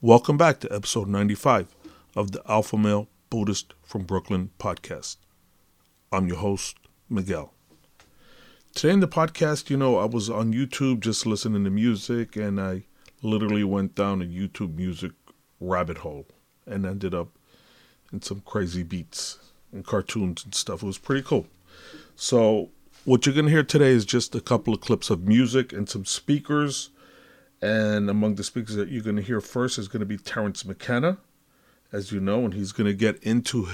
Welcome back to episode 95 of the Alpha Male Buddhist from Brooklyn podcast. I'm your host, Miguel. Today in the podcast, you know, I was on YouTube just listening to music and I literally went down a YouTube music rabbit hole and ended up in some crazy beats and cartoons and stuff. It was pretty cool. So, what you're going to hear today is just a couple of clips of music and some speakers. And among the speakers that you're going to hear first is going to be Terence McKenna, as you know, and he's going to get into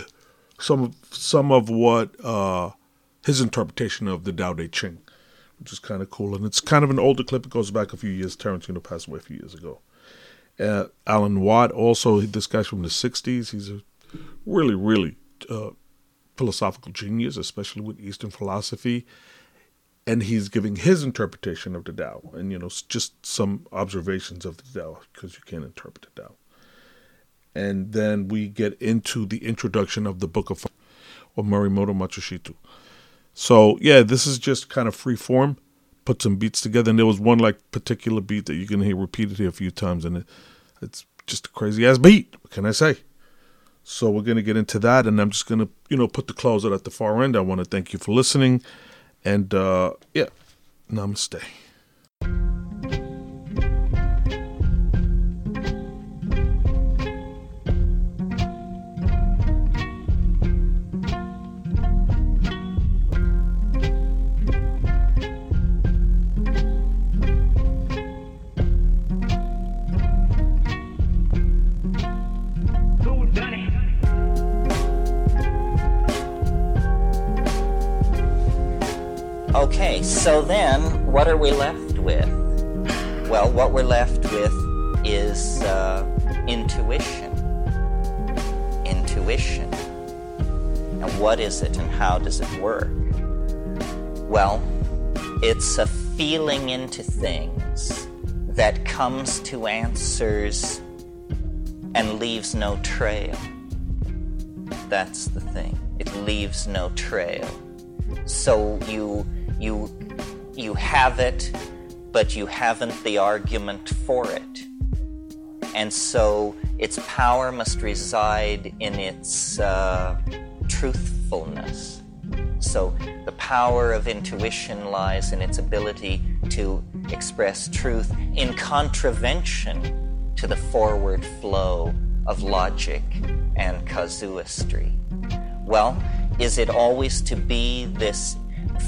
some of, some of what uh, his interpretation of the Tao Te Ching, which is kind of cool. And it's kind of an older clip. It goes back a few years. Terence, you know, passed away a few years ago. Uh, Alan Watts, also, this guy's from the 60s. He's a really, really uh, philosophical genius, especially with Eastern philosophy. And he's giving his interpretation of the Tao, and you know, just some observations of the Tao, because you can't interpret the Tao. And then we get into the introduction of the Book of or Morimoto Matsushitu. So yeah, this is just kind of free form. Put some beats together, and there was one like particular beat that you're gonna hear repeated here a few times, and it, it's just a crazy ass beat. What can I say? So we're to get into that, and I'm just to, you know, put the closer at the far end. I want to thank you for listening, and uh, yeah, namaste. So then what are we left with? Well, what we're left with is uh, intuition. Intuition. And what is it and how does it work? Well, it's a feeling into things that comes to answers and leaves no trail. That's the thing. It leaves no trail. So you you you have it, but you haven't the argument for it. And so its power must reside in its uh, truthfulness. So the power of intuition lies in its ability to express truth in contravention to the forward flow of logic and casuistry. Well, is it always to be this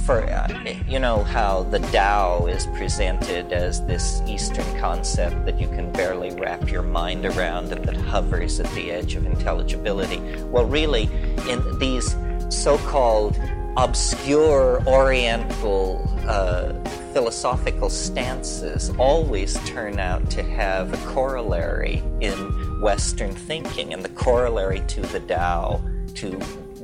for uh, you know how the Tao is presented as this Eastern concept that you can barely wrap your mind around and that hovers at the edge of intelligibility. Well, really, in these so-called obscure Oriental uh, philosophical stances always turn out to have a corollary in Western thinking, and the corollary to the Tao, to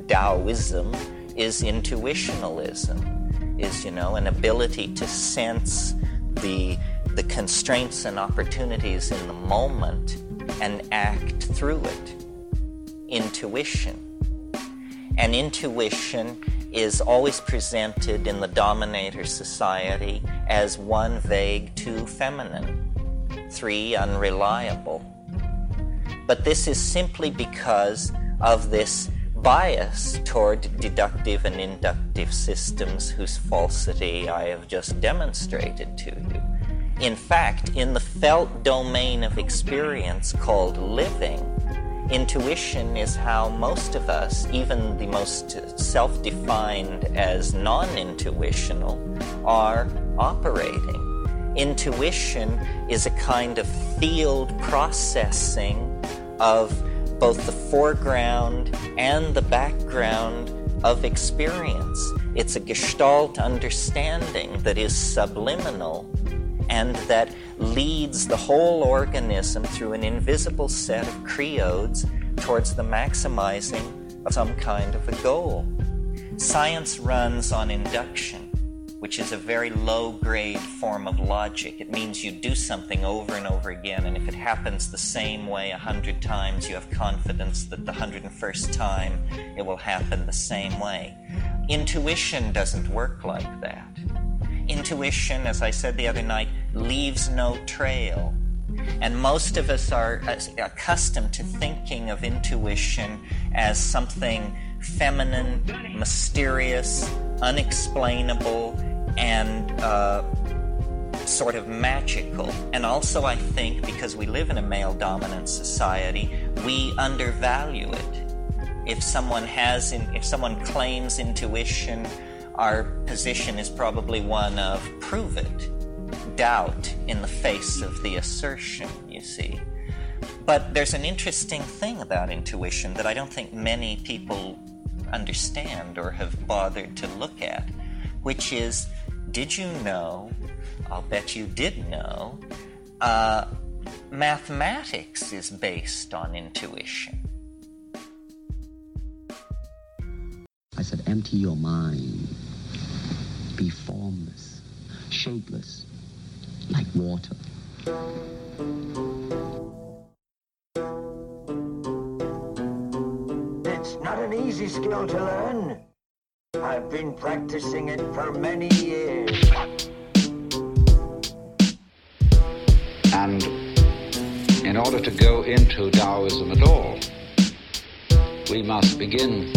Taoism is intuitionalism, is, you know, an ability to sense the, the constraints and opportunities in the moment and act through it. Intuition. And intuition is always presented in the dominator society as one vague, two feminine, three unreliable. But this is simply because of this bias toward deductive and inductive systems whose falsity I have just demonstrated to you. In fact, in the felt domain of experience called living, intuition is how most of us, even the most self defined as non intuitional, are operating. Intuition is a kind of field processing of both the foreground and the background of experience. It's a gestalt understanding that is subliminal and that leads the whole organism through an invisible set of creodes towards the maximizing of some kind of a goal. Science runs on induction which is a very low grade form of logic. It means you do something over and over again, and if it happens the same way a hundred times, you have confidence that the hundred and first time it will happen the same way. Intuition doesn't work like that. Intuition, as I said the other night, leaves no trail. And most of us are accustomed to thinking of intuition as something feminine, mysterious, unexplainable, and uh, sort of magical. And also, I think because we live in a male dominant society, we undervalue it. If someone has, in, if someone claims intuition, our position is probably one of prove it, doubt in the face of the assertion, you see. But there's an interesting thing about intuition that I don't think many people understand or have bothered to look at, which is did you know? I'll bet you did know. Uh, mathematics is based on intuition. I said, empty your mind. Be formless, shapeless, like water. It's not an easy skill to learn. I've been practicing it for many years. And in order to go into Taoism at all, we must begin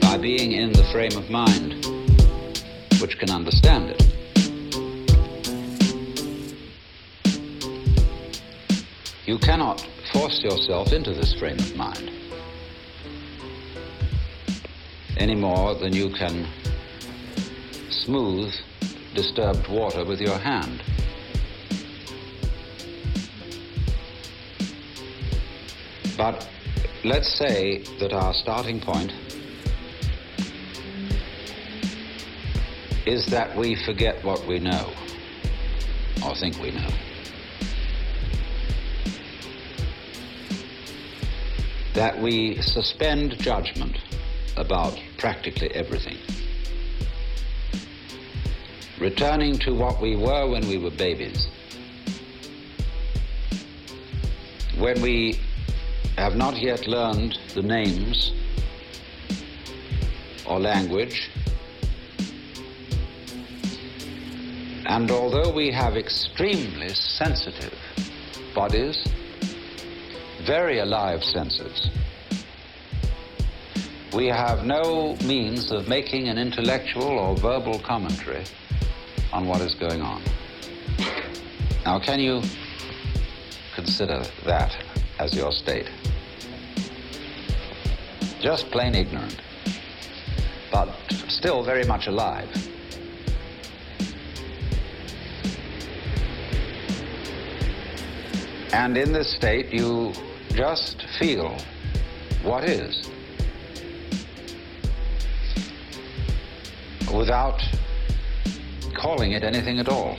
by being in the frame of mind which can understand it. You cannot force yourself into this frame of mind any more than you can smooth disturbed water with your hand. But let's say that our starting point is that we forget what we know, or think we know. That we suspend judgment about practically everything. Returning to what we were when we were babies. When we have not yet learned the names or language And although we have extremely sensitive bodies, very alive senses, we have no means of making an intellectual or verbal commentary on what is going on. Now, can you consider that as your state? Just plain ignorant, but still very much alive. And in this state, you just feel what is without calling it anything at all.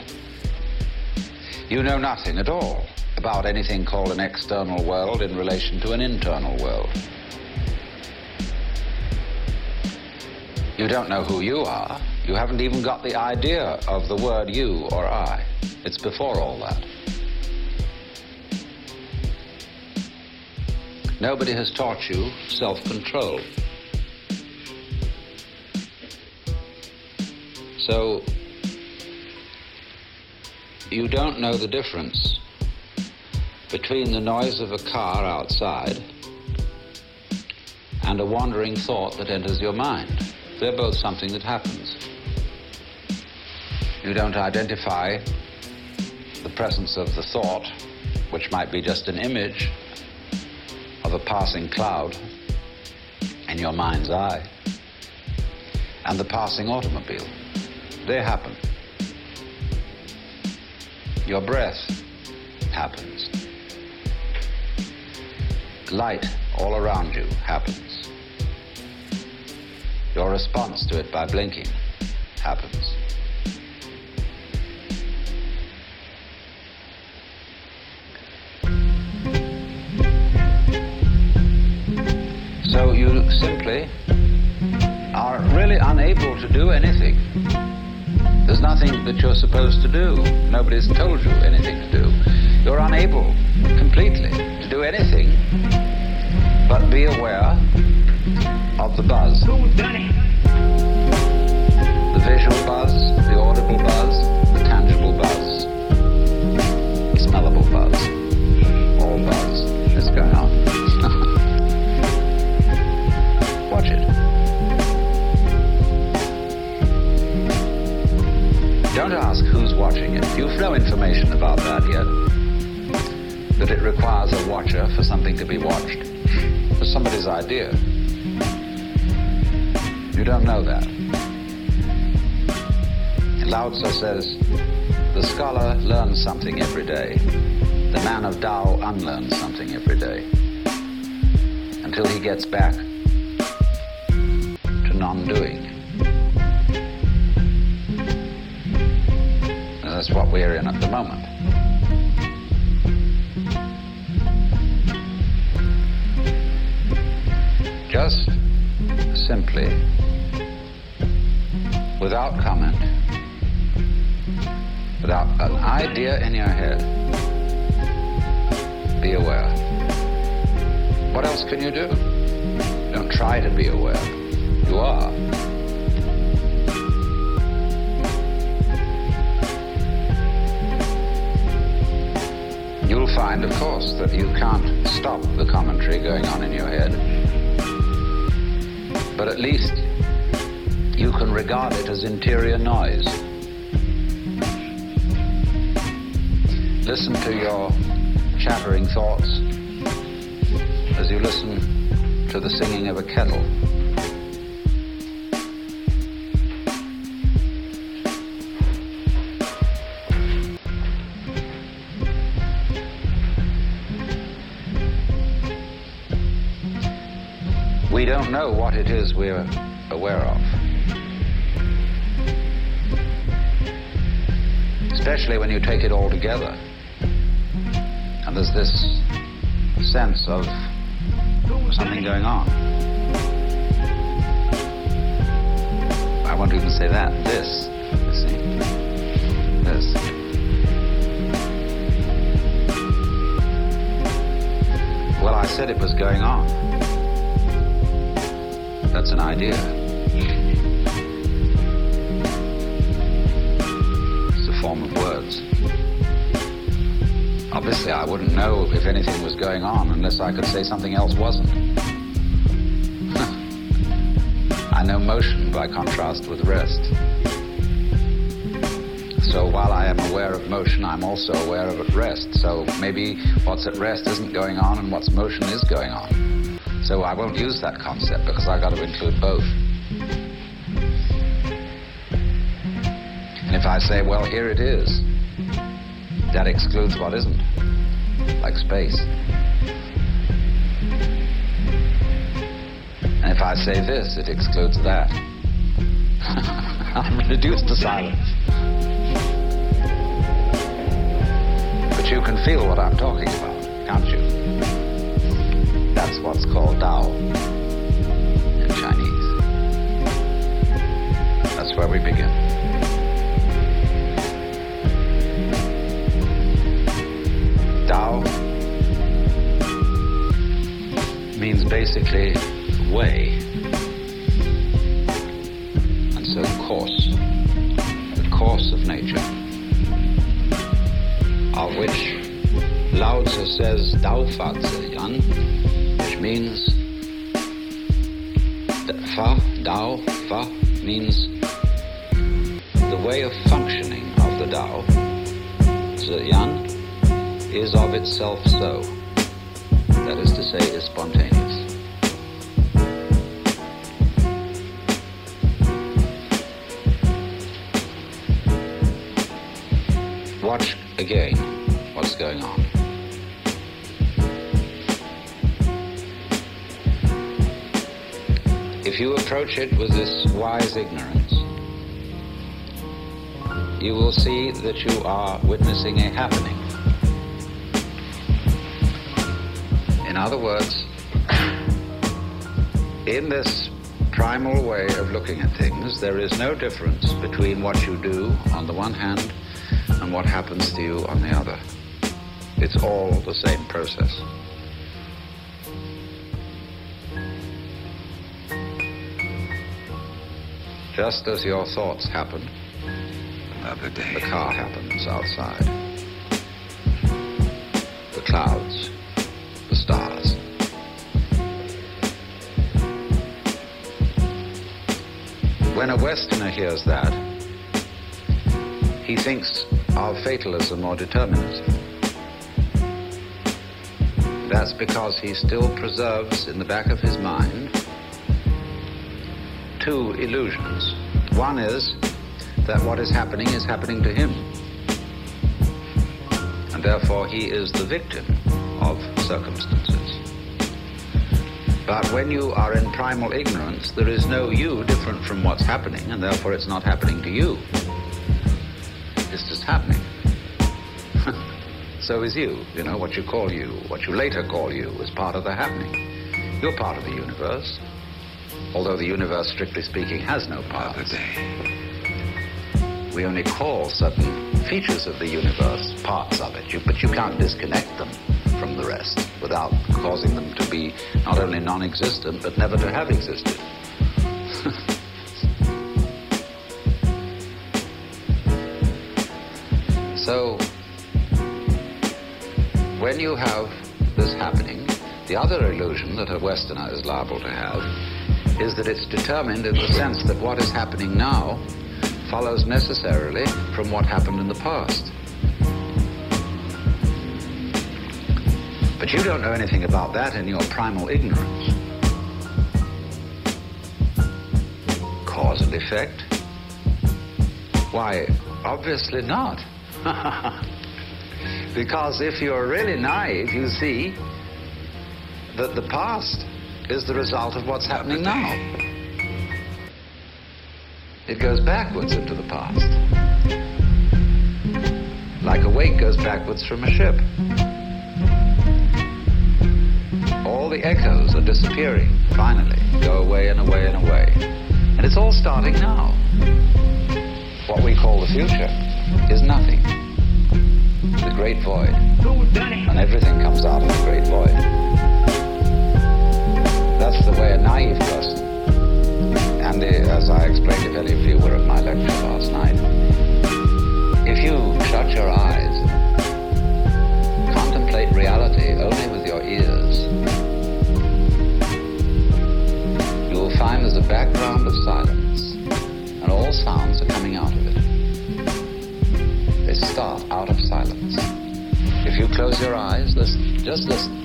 You know nothing at all about anything called an external world in relation to an internal world. You don't know who you are. You haven't even got the idea of the word you or I. It's before all that. Nobody has taught you self control. So you don't know the difference between the noise of a car outside and a wandering thought that enters your mind. They're both something that happens. You don't identify the presence of the thought, which might be just an image, of a passing cloud in your mind's eye and the passing automobile. They happen. Your breath happens. Light all around you happens. Your response to it by blinking happens. Nothing that you're supposed to do. Nobody's told you anything to do. You're unable completely to do anything but be aware of the buzz. The visual buzz, the audible buzz, the tangible buzz, the smellable buzz. Information about that yet. That it requires a watcher for something to be watched. For somebody's idea. You don't know that. Lao Tzu says, the scholar learns something every day. The man of Tao unlearns something every day. Until he gets back to non-doing. That's what we're in at the moment. Just simply, without comment, without an idea in your head, be aware. What else can you do? Don't try to be aware. That you can't stop the commentary going on in your head. But at least you can regard it as interior noise. Listen to your chattering thoughts as you listen to the singing of a kettle. Don't know what it is we're aware of. Especially when you take it all together. And there's this sense of something going on. I won't even say that. This, you see. This. Well, I said it was going on. That's an idea. It's a form of words. Obviously, I wouldn't know if anything was going on unless I could say something else wasn't. I know motion by contrast with rest. So while I am aware of motion, I'm also aware of at rest. So maybe what's at rest isn't going on and what's motion is going on. So I won't use that concept because I've got to include both. And if I say, well, here it is, that excludes what isn't, like space. And if I say this, it excludes that. I'm reduced to silence. But you can feel what I'm talking about, can't you? That's what's called Tao in Chinese. That's where we begin. Tao means basically way. And so course, the course of nature, of which Lao Tzu says Dao Fa Yan, means Fa, Dao, Fa means the way of functioning of the Dao. Yan is of itself so. That is to say, is spontaneous. Watch again what's going on. If you approach it with this wise ignorance, you will see that you are witnessing a happening. In other words, in this primal way of looking at things, there is no difference between what you do on the one hand and what happens to you on the other. It's all the same process. Just as your thoughts happen, Another day. the car happens outside. The clouds, the stars. When a Westerner hears that, he thinks of fatalism or determinism. That's because he still preserves in the back of his mind two illusions. One is that what is happening is happening to him. And therefore he is the victim of circumstances. But when you are in primal ignorance, there is no you different from what's happening, and therefore it's not happening to you. It's just happening. so is you. You know, what you call you, what you later call you, is part of the happening. You're part of the universe, although the universe, strictly speaking, has no parts. We only call certain features of the universe parts of it, you, but you can't disconnect them from the rest without causing them to be not only non existent but never to have existed. so, when you have this happening, the other illusion that a Westerner is liable to have is that it's determined in the sense that what is happening now follows necessarily from what happened in the past. But you don't know anything about that in your primal ignorance. Cause and effect? Why, obviously not. because if you're really naive, you see that the past is the result of what's happening now. It goes backwards into the past. Like a wake goes backwards from a ship all the echoes are disappearing, finally, go away and away and away. And it's all starting now. What we call the future is nothing. The great void. And everything comes out of the great void. That's the way a naive person, and the, as I explained if any of you were at my lecture last night, if you shut your eyes, contemplate reality only with your ears, you will find there's a background of silence, and all sounds are coming out of it. They start out of silence. If you close your eyes, listen, just listen.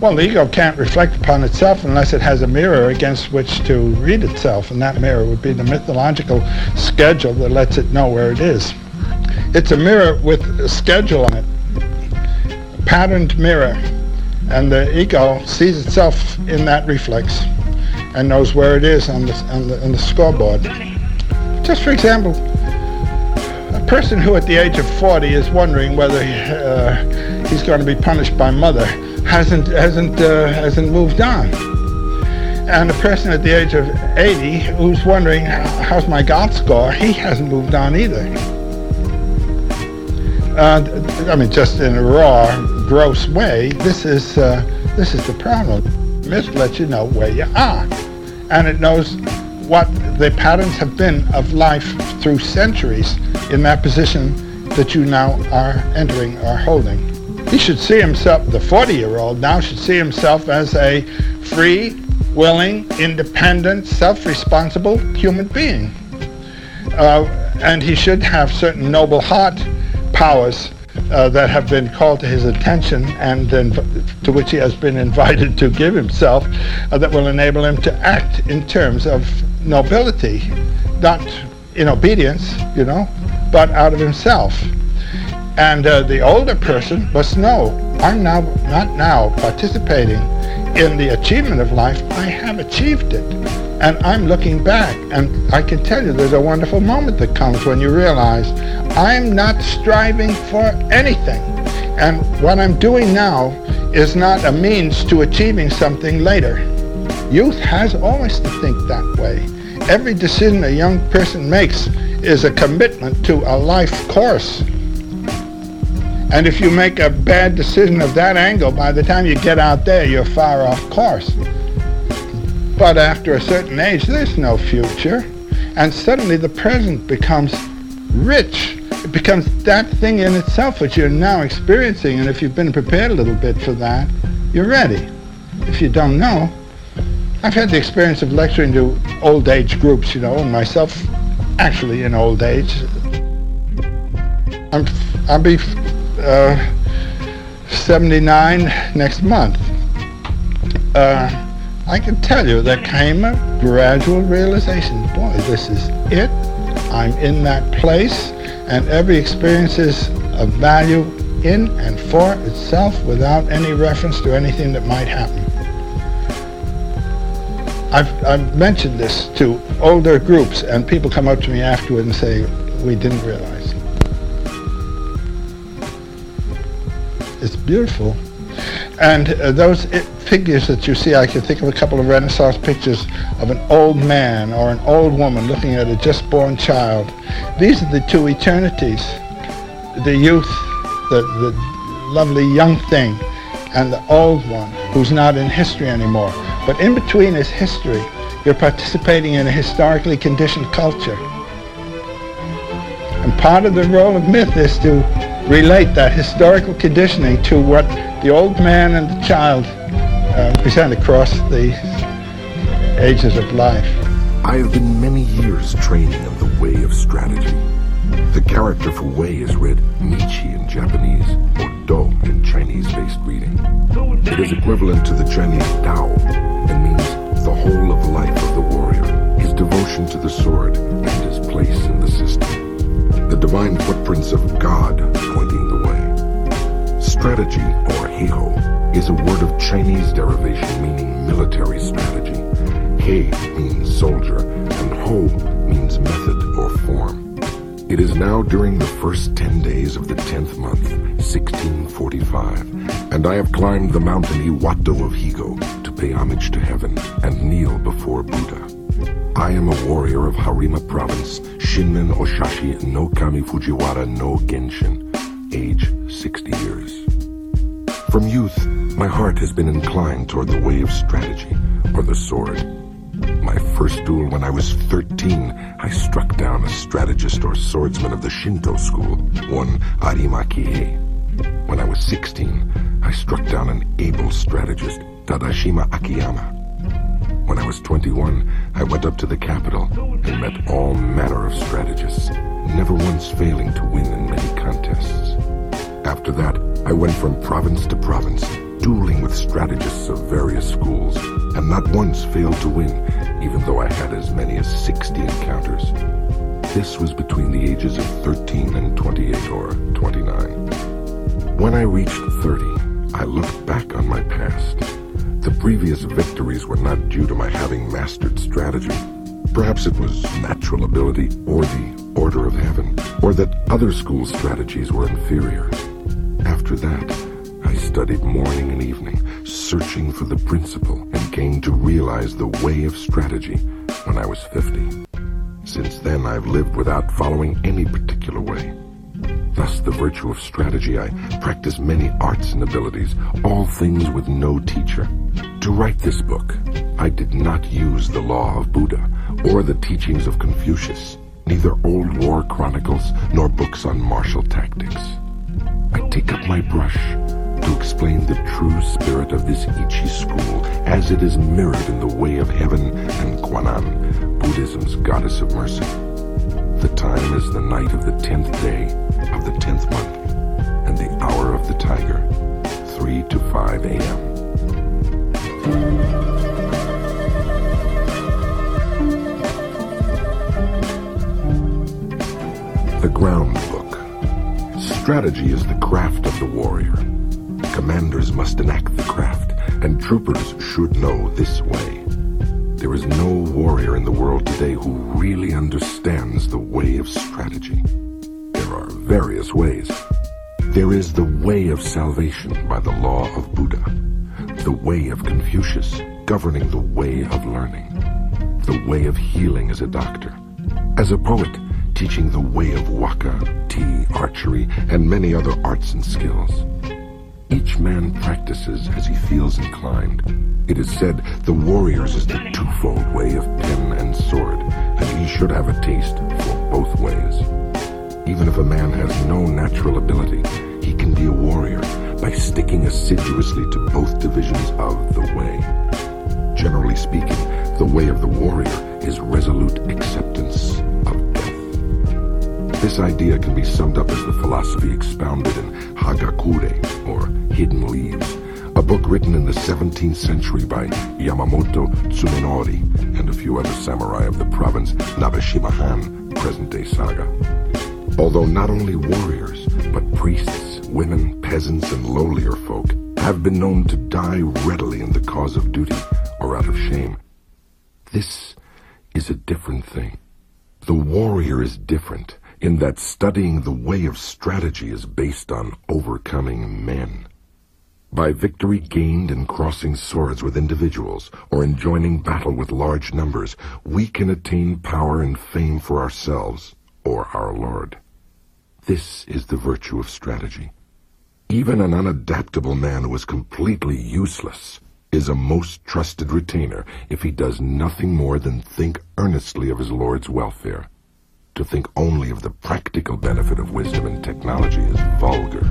Well, the ego can't reflect upon itself unless it has a mirror against which to read itself, and that mirror would be the mythological schedule that lets it know where it is. It's a mirror with a schedule on it, a patterned mirror, and the ego sees itself in that reflex and knows where it is on the, on the, on the scoreboard. Just for example, a person who at the age of 40 is wondering whether uh, he's going to be punished by mother hasn't hasn't uh, hasn't moved on. And a person at the age of 80 who's wondering how's my God score, he hasn't moved on either. Uh, I mean, just in a raw, gross way, this is uh, this is the problem. Myth lets you know where you are, and it knows what the patterns have been of life through centuries in that position that you now are entering or holding. He should see himself, the 40 year old now should see himself as a free, willing, independent, self responsible human being. Uh, and he should have certain noble heart powers uh, that have been called to his attention and then to which he has been invited to give himself uh, that will enable him to act in terms of nobility, not in obedience, you know, but out of himself. And uh, the older person must know, I'm now not now participating in the achievement of life. I have achieved it. And I'm looking back, and I can tell you there's a wonderful moment that comes when you realize I'm not striving for anything. And what I'm doing now is not a means to achieving something later. Youth has always to think that way. Every decision a young person makes is a commitment to a life course. And if you make a bad decision of that angle, by the time you get out there, you're far off course. But after a certain age, there's no future. And suddenly the present becomes rich. It becomes that thing in itself which you're now experiencing. And if you've been prepared a little bit for that, you're ready. If you don't know, I've had the experience of lecturing to old age groups, you know, and myself actually in old age. I'm, I'll be uh, 79 next month. Uh, I can tell you there came a gradual realization, boy, this is it. I'm in that place, and every experience is of value in and for itself without any reference to anything that might happen. I've, I've mentioned this to older groups, and people come up to me afterward and say, we didn't realize. It's beautiful. And uh, those it, figures that you see, I can think of a couple of Renaissance pictures of an old man or an old woman looking at a just born child. These are the two eternities. The youth, the, the lovely young thing, and the old one who's not in history anymore. But in between is history. You're participating in a historically conditioned culture. And part of the role of myth is to relate that historical conditioning to what the old man and the child uh, present across the ages of life. I have been many years training of the way of strategy. The character for way is read Michi in Japanese or Do in Chinese-based reading. It is equivalent to the Chinese Dao and means the whole of life of the warrior, his devotion to the sword, and his place in the system. The divine footprints of God pointing the way. Strategy, or Heiho, is a word of Chinese derivation meaning military strategy. Hei means soldier, and Ho means method or form. It is now during the first ten days of the tenth month, 1645, and I have climbed the mountain Iwato of Higo to pay homage to heaven and kneel before Buddha. I am a warrior of Harima Province, Shinmen Musashi no Kami Fujiwara no Genshin, age 60 years. From youth, my heart has been inclined toward the way of strategy, or the sword. My first duel when I was 13, I struck down a strategist or swordsman of the Shinto school, one Arima Kihei. When I was 16, I struck down an able strategist, Tadashima Akiyama. When I was 21, I went up to the capital and met all manner of strategists, never once failing to win in many contests. After that, I went from province to province, dueling with strategists of various schools, and not once failed to win, even though I had as many as 60 encounters. This was between the ages of 13 and 28 or 29. When I reached 30, I looked back on my past. The previous victories were not due to my having mastered strategy. Perhaps it was natural ability or the order of heaven, or that other school strategies were inferior. After that, I studied morning and evening, searching for the principle, and came to realize the way of strategy when I was 50. Since then, I've lived without following any particular way. Thus, the virtue of strategy, I practice many arts and abilities, all things with no teacher. To write this book, I did not use the law of Buddha or the teachings of Confucius, neither old war chronicles nor books on martial tactics. I take up my brush to explain the true spirit of this Ichi school as it is mirrored in the way of heaven and Kwannon, Buddhism's goddess of mercy. The time is the night of the tenth day of the tenth month, and the hour of the tiger, 3 to 5 a.m. The Ground Book. Strategy is the craft of the warrior. Commanders must enact the craft, and troopers should know this way. There is no warrior in the world today who really understands the way of strategy. There are various ways. There is the way of salvation by the law of Buddha, the way of Confucius governing the way of learning, the way of healing as a doctor, as a poet teaching the way of waka, tea, archery, and many other arts and skills. Each man practices as he feels inclined. It is said the warrior's is the twofold way of pen and sword, and he should have a taste for both ways. Even if a man has no natural ability, he can be a warrior by sticking assiduously to both divisions of the way. Generally speaking, the way of the warrior is resolute acceptance of death. This idea can be summed up as the philosophy expounded in Hagakure, or Hidden Leaves, a book written in the 17th century by Yamamoto Tsunetomo and a few other samurai of the province Nabeshima-han, present-day saga. Although not only warriors, but priests, women, peasants, and lowlier folk have been known to die readily in the cause of duty or out of shame, this is a different thing. The warrior is different in that studying the way of strategy is based on overcoming men. By victory gained in crossing swords with individuals or in joining battle with large numbers, we can attain power and fame for ourselves or our Lord. This is the virtue of strategy. Even an unadaptable man who is completely useless is a most trusted retainer if he does nothing more than think earnestly of his Lord's welfare. To think only of the practical benefit of wisdom and technology is vulgar.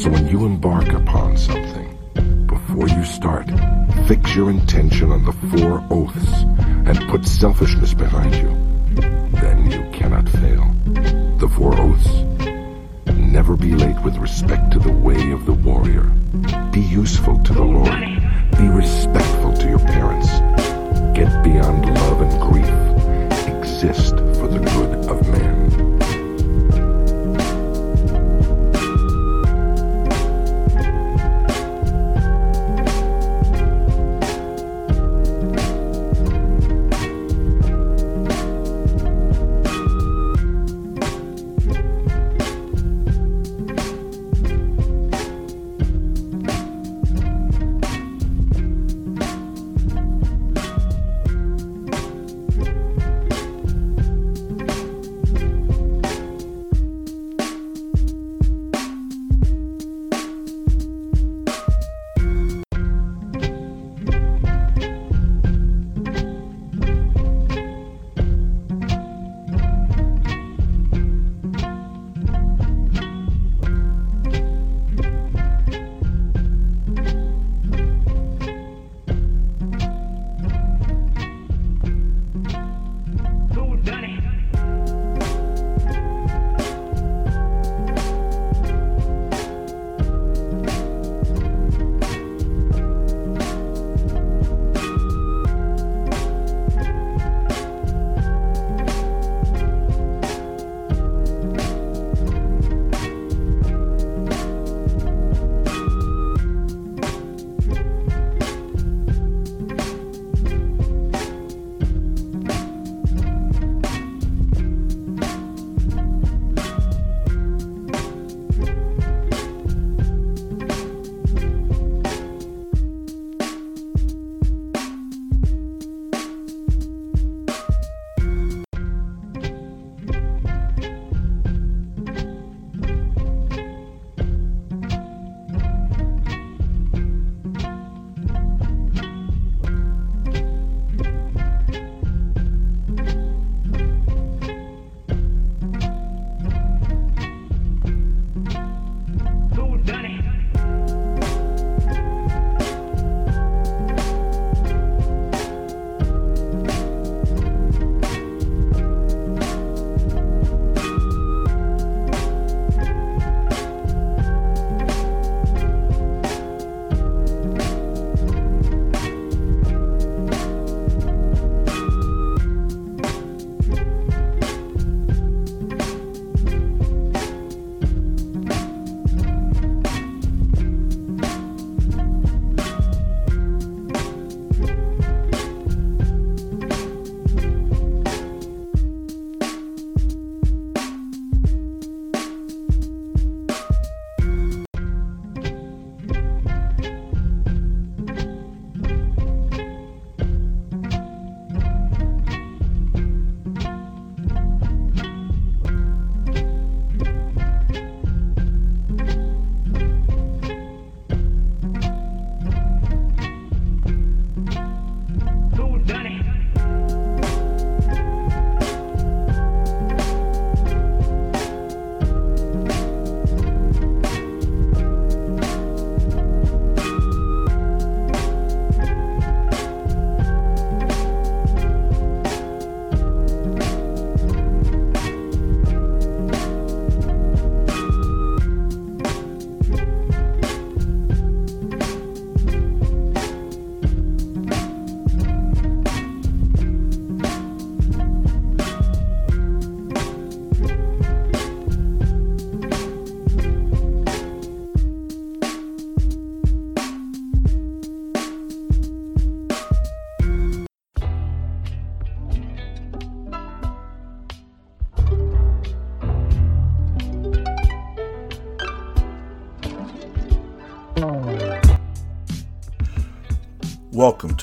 So when you embark upon something, before you start, fix your intention on the four oaths and put selfishness behind you. Then you cannot fail. The four oaths. Never be late with respect to the way of the warrior. Be useful to the Lord. Be respectful to your parents. Get beyond love and grief. Exist for the good of man.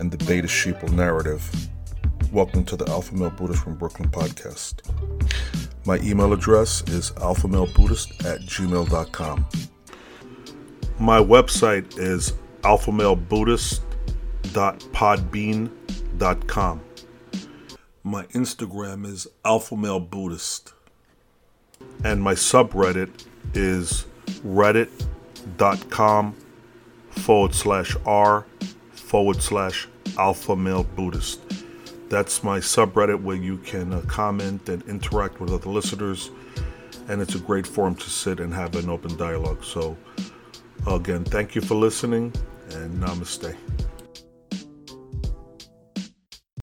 and the beta sheeple narrative. Welcome to the Alpha Male Buddhist from Brooklyn podcast. My email address is alphamalebuddhist at gmail.com. My website is alphamalebuddhist.podbean.com. My Instagram is alphamalebuddhist. And my subreddit is reddit.com forward slash r forward slash alpha male Buddhist. That's my subreddit where you can uh, comment and interact with other listeners, and it's a great forum to sit and have an open dialogue. So, again, thank you for listening, and namaste.